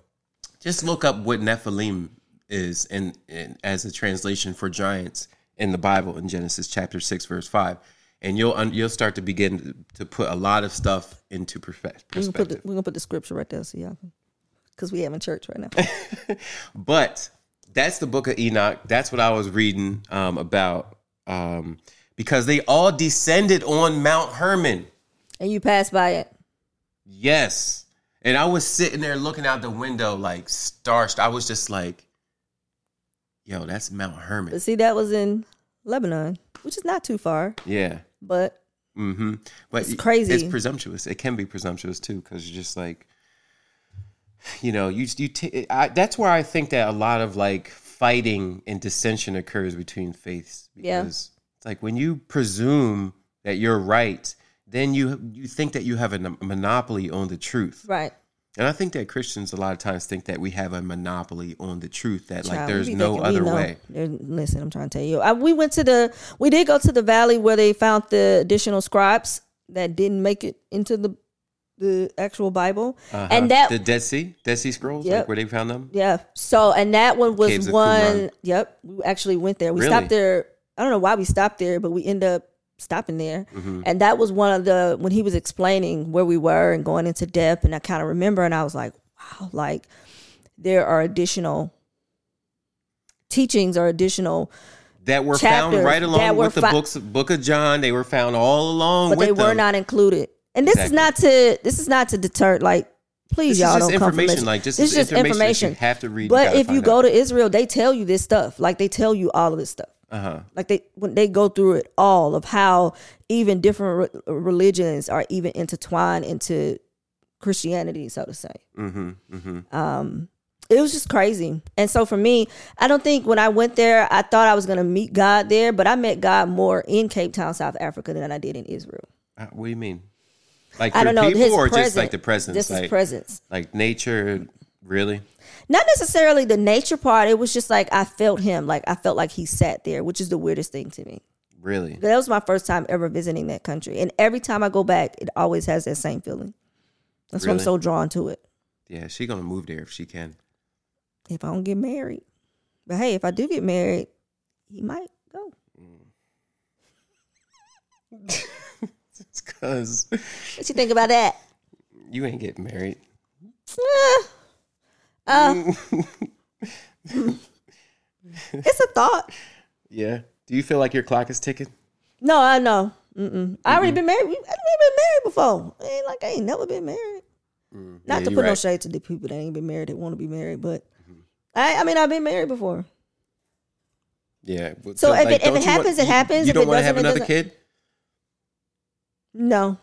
Just look up what Nephilim is and in as a translation for giants in the Bible in Genesis chapter six, verse five, and you'll un, you'll start to begin to, put a lot of stuff into perspe- We're gonna put the, perspective. we're gonna put the scripture right there so y'all because we have having church right now. But that's the book of Enoch. That's what I was reading um, about um, because they all descended on Mount Hermon. and you passed by it. Yes. And I was sitting there looking out the window like starstruck. I was just like, yo, that's Mount Hermon. But see, that was in Lebanon, which is not too far, Yeah. But Mm-hmm. But It's crazy. It's presumptuous. It can be presumptuous too, because you're just like, you know, you you. T- I, that's where I think that a lot of like fighting and dissension occurs between faiths. Yeah. Because it's like when you presume that you're right, then you you think that you have a monopoly on the truth. right. And I think that Christians a lot of times think that we have a monopoly on the truth. That like there's no other way. Listen, I'm trying to tell you. I, we went to the, we did go to the valley where they found the additional scribes that didn't make it into the the actual Bible, Uh-huh. and that the Dead Sea, Dead Sea Scrolls, Yep. like where they found them. Yeah. So and that one was Caves one. Yep. We actually went there. We Really? stopped there. I don't know why we stopped there, but we end up stopping there. Mm-hmm. And that was one of the when he was explaining where we were and going into depth. And I kind of remember, and I was like, wow, like there are additional teachings or additional, that were found right along were with the fi- books Book of John. They were found all along but with they were them. not included. And this is not to this is not to deter like. Please, This y'all just don't come information, this. like, just this is just information that you have to read, But gotta if you find go to Israel, they tell you this stuff. Like they tell you all of this stuff. Uh-huh. like they when they go through it all of how even different re- religions are even intertwined into Christianity, so to say. Mm-hmm. Mm-hmm. Um, it was just crazy. And so for me, I don't think when I went there, I thought I was going to meet God there, but I met God more in Cape Town, South Africa, than I did in Israel. Uh, what do you mean? Like I don't know people or presence, just like the presence? Just like, presence. like nature, really? Not necessarily the nature part. It was just like I felt him. Like I felt like he sat there, which is the weirdest thing to me. Really? That was my first time ever visiting that country. And every time I go back, it always has that same feeling. That's why I'm so drawn to it. Yeah, she gonna move there if she can. If I don't get married. But hey, if I do get married, he might go. It's cause What you think about that? you ain't getting married. Uh, it's a thought. Yeah. Do you feel like your clock is ticking? No, I know. Mm-mm. I already been married. We- I already been married before. It ain't like I ain't never been married. Not Mm. Yeah, to put no shade to the people that ain't been married that want to be married, but I, I mean, I've been married before. Yeah. but So if it- if it you want- happens, it happens. You If don't want to have another kid? No.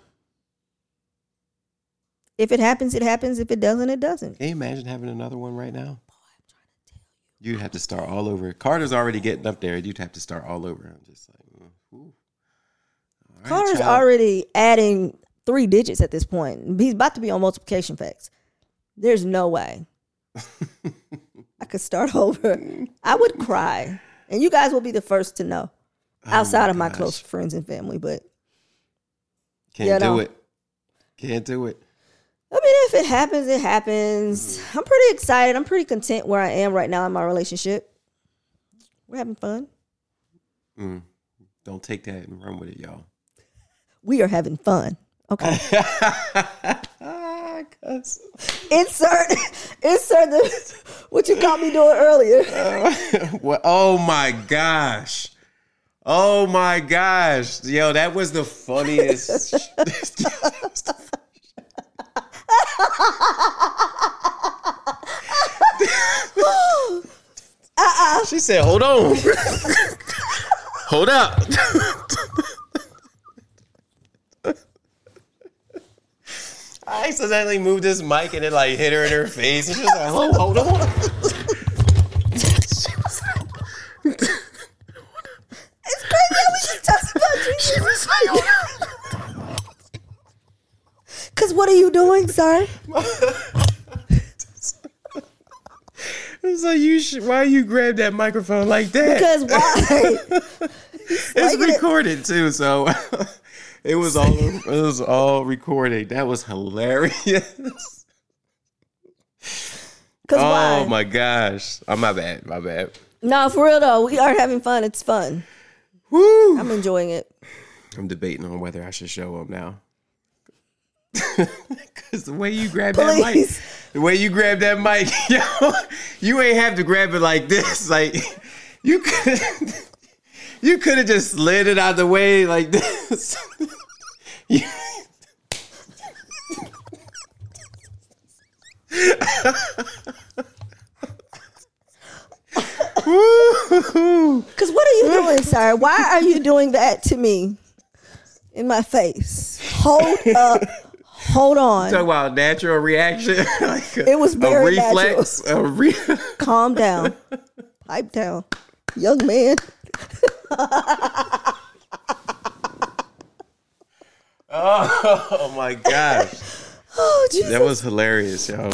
If it happens, it happens. If it doesn't, it doesn't. Can you imagine having another one right now? You'd have to start all over. Carter's already getting up there. You'd have to start all over. I'm just like, mm, ooh. Right, Carter's child. already adding three digits at this point. He's about to be on multiplication facts. There's no way I could start over. I would cry, and you guys will be the first to know. Oh Outside of my gosh. close friends and family, but Can't do it. Can't do it. I mean, if it happens, it happens. I'm pretty excited. I'm pretty content where I am right now in my relationship. We're having fun. Mm. Don't take that and run with it, y'all. We are having fun. Okay. Insert insert the what you caught me doing earlier. Uh, well, oh my gosh. Oh my gosh. Yo, that was the funniest. Uh-uh. She said, hold on. hold up. I accidentally moved this mic and it like hit her in her face. And she was like, hold, hold on. It's crazy how we just talked about Jesus. Cause what are you doing, sir? Like you should, why you grab that microphone like that? Because why? it's recorded too, so it was all it was all recorded. That was hilarious. Cause why? Oh my gosh. Oh my bad. My bad. No, for real though, we are having fun. It's fun. Woo. I'm enjoying it. I'm debating on whether I should show up now. Cause the way you grab that mic, the way you grab that mic, yo, you ain't have to grab it like this. Like you could, you could have just slid it out the way like this. You- Cause what are you doing, sir? Why are you doing that to me in my face? Hold up. Hold on. Talk about natural reaction. like a, It was very a reflex. A re- Calm down. Pipe down. Young man. oh, oh my gosh, Oh, Jesus. that was hilarious, yo. Oh,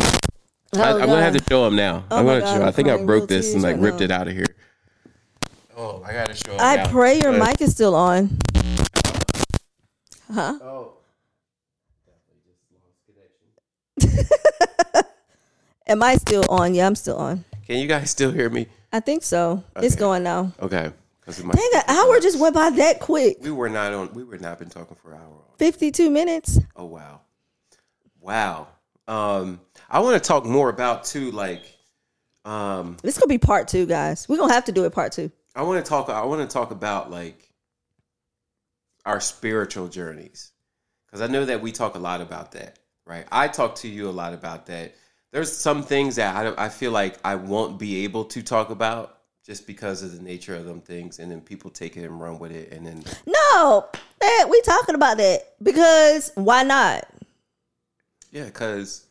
I, Oh, I'm gonna have to show him now. Oh I'm gonna God, show. I'm I think I broke this and like right ripped now. it out of here. Oh, I gotta show him. I now. pray your But- mic is still on. Huh? Oh. Am I still on? Yeah, I'm still on. Can you guys still hear me? I think so. It's going now. Okay. Dang, an hour just went by that quick. We were not on. We were not been talking for an hour. 52 minutes. Oh wow, wow. Um, I want to talk more about too. Like, um, This could be part two, guys. We're going to have to do it part two. I want to talk. I want to talk about like our spiritual journeys because I know that we talk a lot about that, right? I talk to you a lot about that. There's some things that I, I feel like I won't be able to talk about just because of the nature of them things, and then people take it and run with it, and then No, man, we talking about that because why not? yeah, because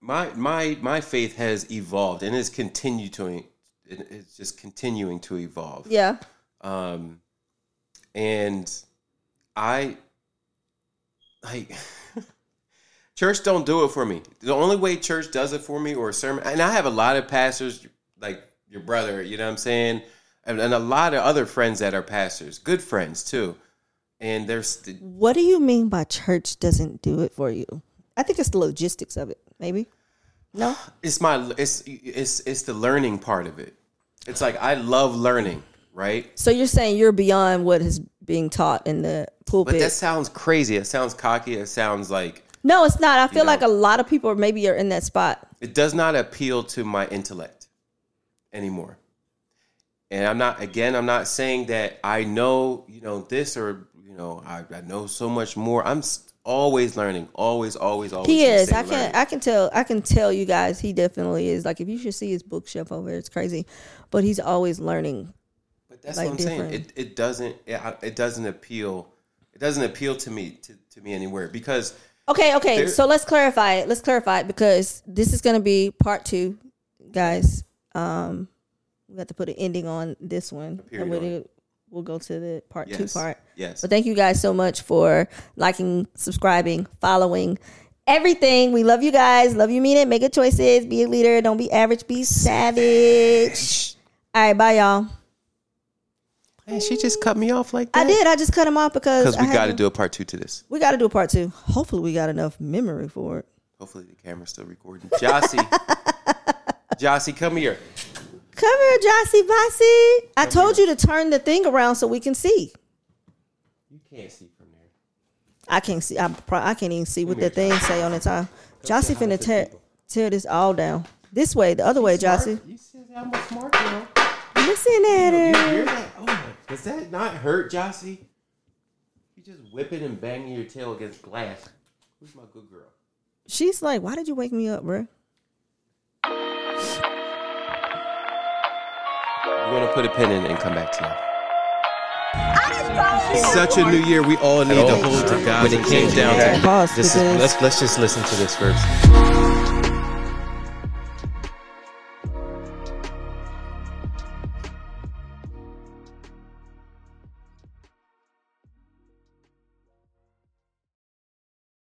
my my my faith has evolved and is continue to it's just continuing to evolve. Yeah. um and i like church don't do it for me the only way church does it for me or a sermon and i have a lot of pastors like your brother you know what i'm saying and, and a lot of other friends that are pastors good friends too and there's the, What do you mean by church doesn't do it for you? I think it's the logistics of it, maybe. No? it's my it's it's it's the learning part of it it's like i love learning right So you're saying you're beyond what is being taught in the pulpit. but that sounds crazy it sounds cocky it sounds like no, it's not. I feel know. like a lot of people maybe are in that spot. it does not appeal to my intellect anymore. And I'm not again, I'm not saying that I know, you know, this or you know, I, I know so much more. I'm always learning, always, always, always. He is. I can learning. I can tell I can tell you guys he definitely is. Like if you should see his bookshelf over there, it's crazy. But he's always learning. But that's like what I'm saying. different. It it doesn't it, it doesn't appeal. It doesn't appeal to me to, to me anywhere because Okay, okay. There- so let's clarify it. Let's clarify it because this is going to be part two, guys. Um, we have to put an ending on this one, and we'll, we'll go to the part two part. yes. But thank you guys so much for liking, subscribing, following, everything. We love you guys. Love you, mean it. Make good choices. Be a leader. Don't be average. Be savage. All right, bye, y'all. Man, she just cut me off like that. I did. I just cut him off because Because we got to to- do a part two to this. We got to do a part two. Hopefully, we got enough memory for it. Hopefully the camera's still recording. Jossie. Jossie, come here. Come here, Jossie Bossy. I told you to turn the thing around so we can see. You can't see from there. I can't see. I, pro- I can't even see what that thing say on the time. Jossie finna tear, tear this all down. This way, the other way, Jossie. You said I'm a smart girl. Listen at You her. hear that? Oh my! Does that not hurt, Jossie? You just whipping and banging your tail against glass. Who's my good girl? She's like, why did you wake me up, bruh? We're gonna put a pin in it and come back to you. Such a new year. We all need to hold to God When it came down to Pause, this, is, let's let's just listen to this first.